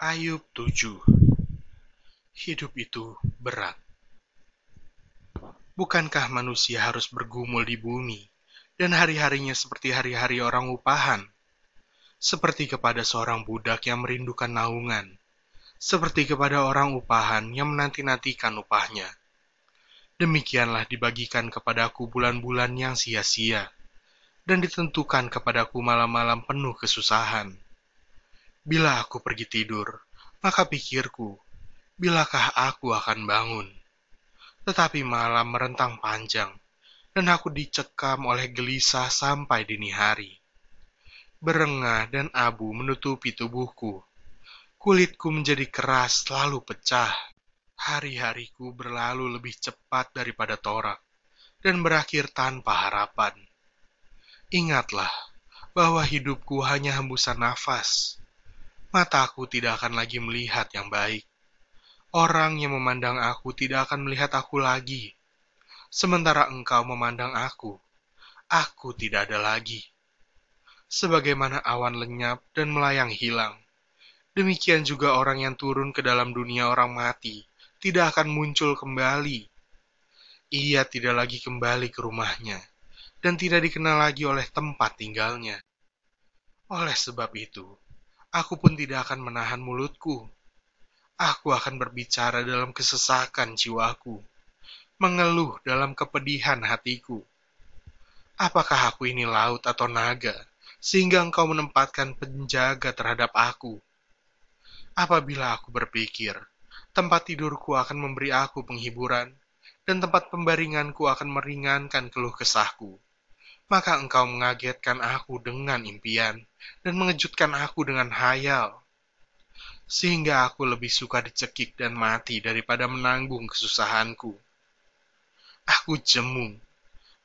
Ayub 7 Hidup itu berat. Bukankah manusia harus bergumul di bumi, dan hari-harinya seperti hari-hari orang upahan? Seperti kepada seorang budak yang merindukan naungan, seperti kepada orang upahan yang menanti-nantikan upahnya. Demikianlah dibagikan kepadaku bulan-bulan yang sia-sia, dan ditentukan kepadaku malam-malam penuh kesusahan Bila aku pergi tidur, maka pikirku, bilakah aku akan bangun? Tetapi malam merentang panjang, dan aku dicekam oleh gelisah sampai dini hari. Berengah dan abu menutupi tubuhku. Kulitku menjadi keras lalu pecah. Hari-hariku berlalu lebih cepat daripada torak, dan berakhir tanpa harapan. Ingatlah bahwa hidupku hanya hembusan nafas mataku tidak akan lagi melihat yang baik. Orang yang memandang aku tidak akan melihat aku lagi. Sementara engkau memandang aku, aku tidak ada lagi. Sebagaimana awan lenyap dan melayang hilang, demikian juga orang yang turun ke dalam dunia orang mati tidak akan muncul kembali. Ia tidak lagi kembali ke rumahnya dan tidak dikenal lagi oleh tempat tinggalnya. Oleh sebab itu, aku pun tidak akan menahan mulutku. Aku akan berbicara dalam kesesakan jiwaku, mengeluh dalam kepedihan hatiku. Apakah aku ini laut atau naga, sehingga engkau menempatkan penjaga terhadap aku? Apabila aku berpikir, tempat tidurku akan memberi aku penghiburan, dan tempat pembaringanku akan meringankan keluh kesahku maka engkau mengagetkan aku dengan impian dan mengejutkan aku dengan hayal. Sehingga aku lebih suka dicekik dan mati daripada menanggung kesusahanku. Aku jemu.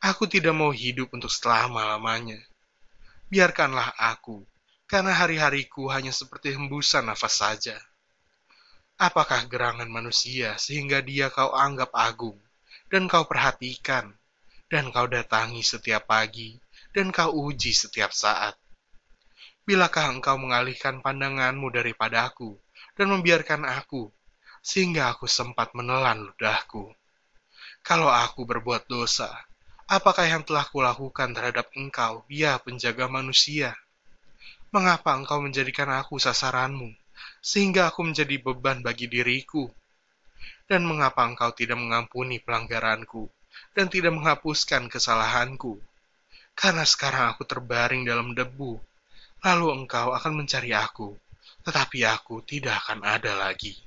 Aku tidak mau hidup untuk selama-lamanya. Biarkanlah aku, karena hari-hariku hanya seperti hembusan nafas saja. Apakah gerangan manusia sehingga dia kau anggap agung dan kau perhatikan dan kau datangi setiap pagi, dan kau uji setiap saat. Bilakah engkau mengalihkan pandanganmu daripadaku, dan membiarkan aku, sehingga aku sempat menelan ludahku? Kalau aku berbuat dosa, apakah yang telah kulakukan terhadap engkau, ya penjaga manusia? Mengapa engkau menjadikan aku sasaranmu, sehingga aku menjadi beban bagi diriku? Dan mengapa engkau tidak mengampuni pelanggaranku, dan tidak menghapuskan kesalahanku. Karena sekarang aku terbaring dalam debu, lalu engkau akan mencari aku, tetapi aku tidak akan ada lagi.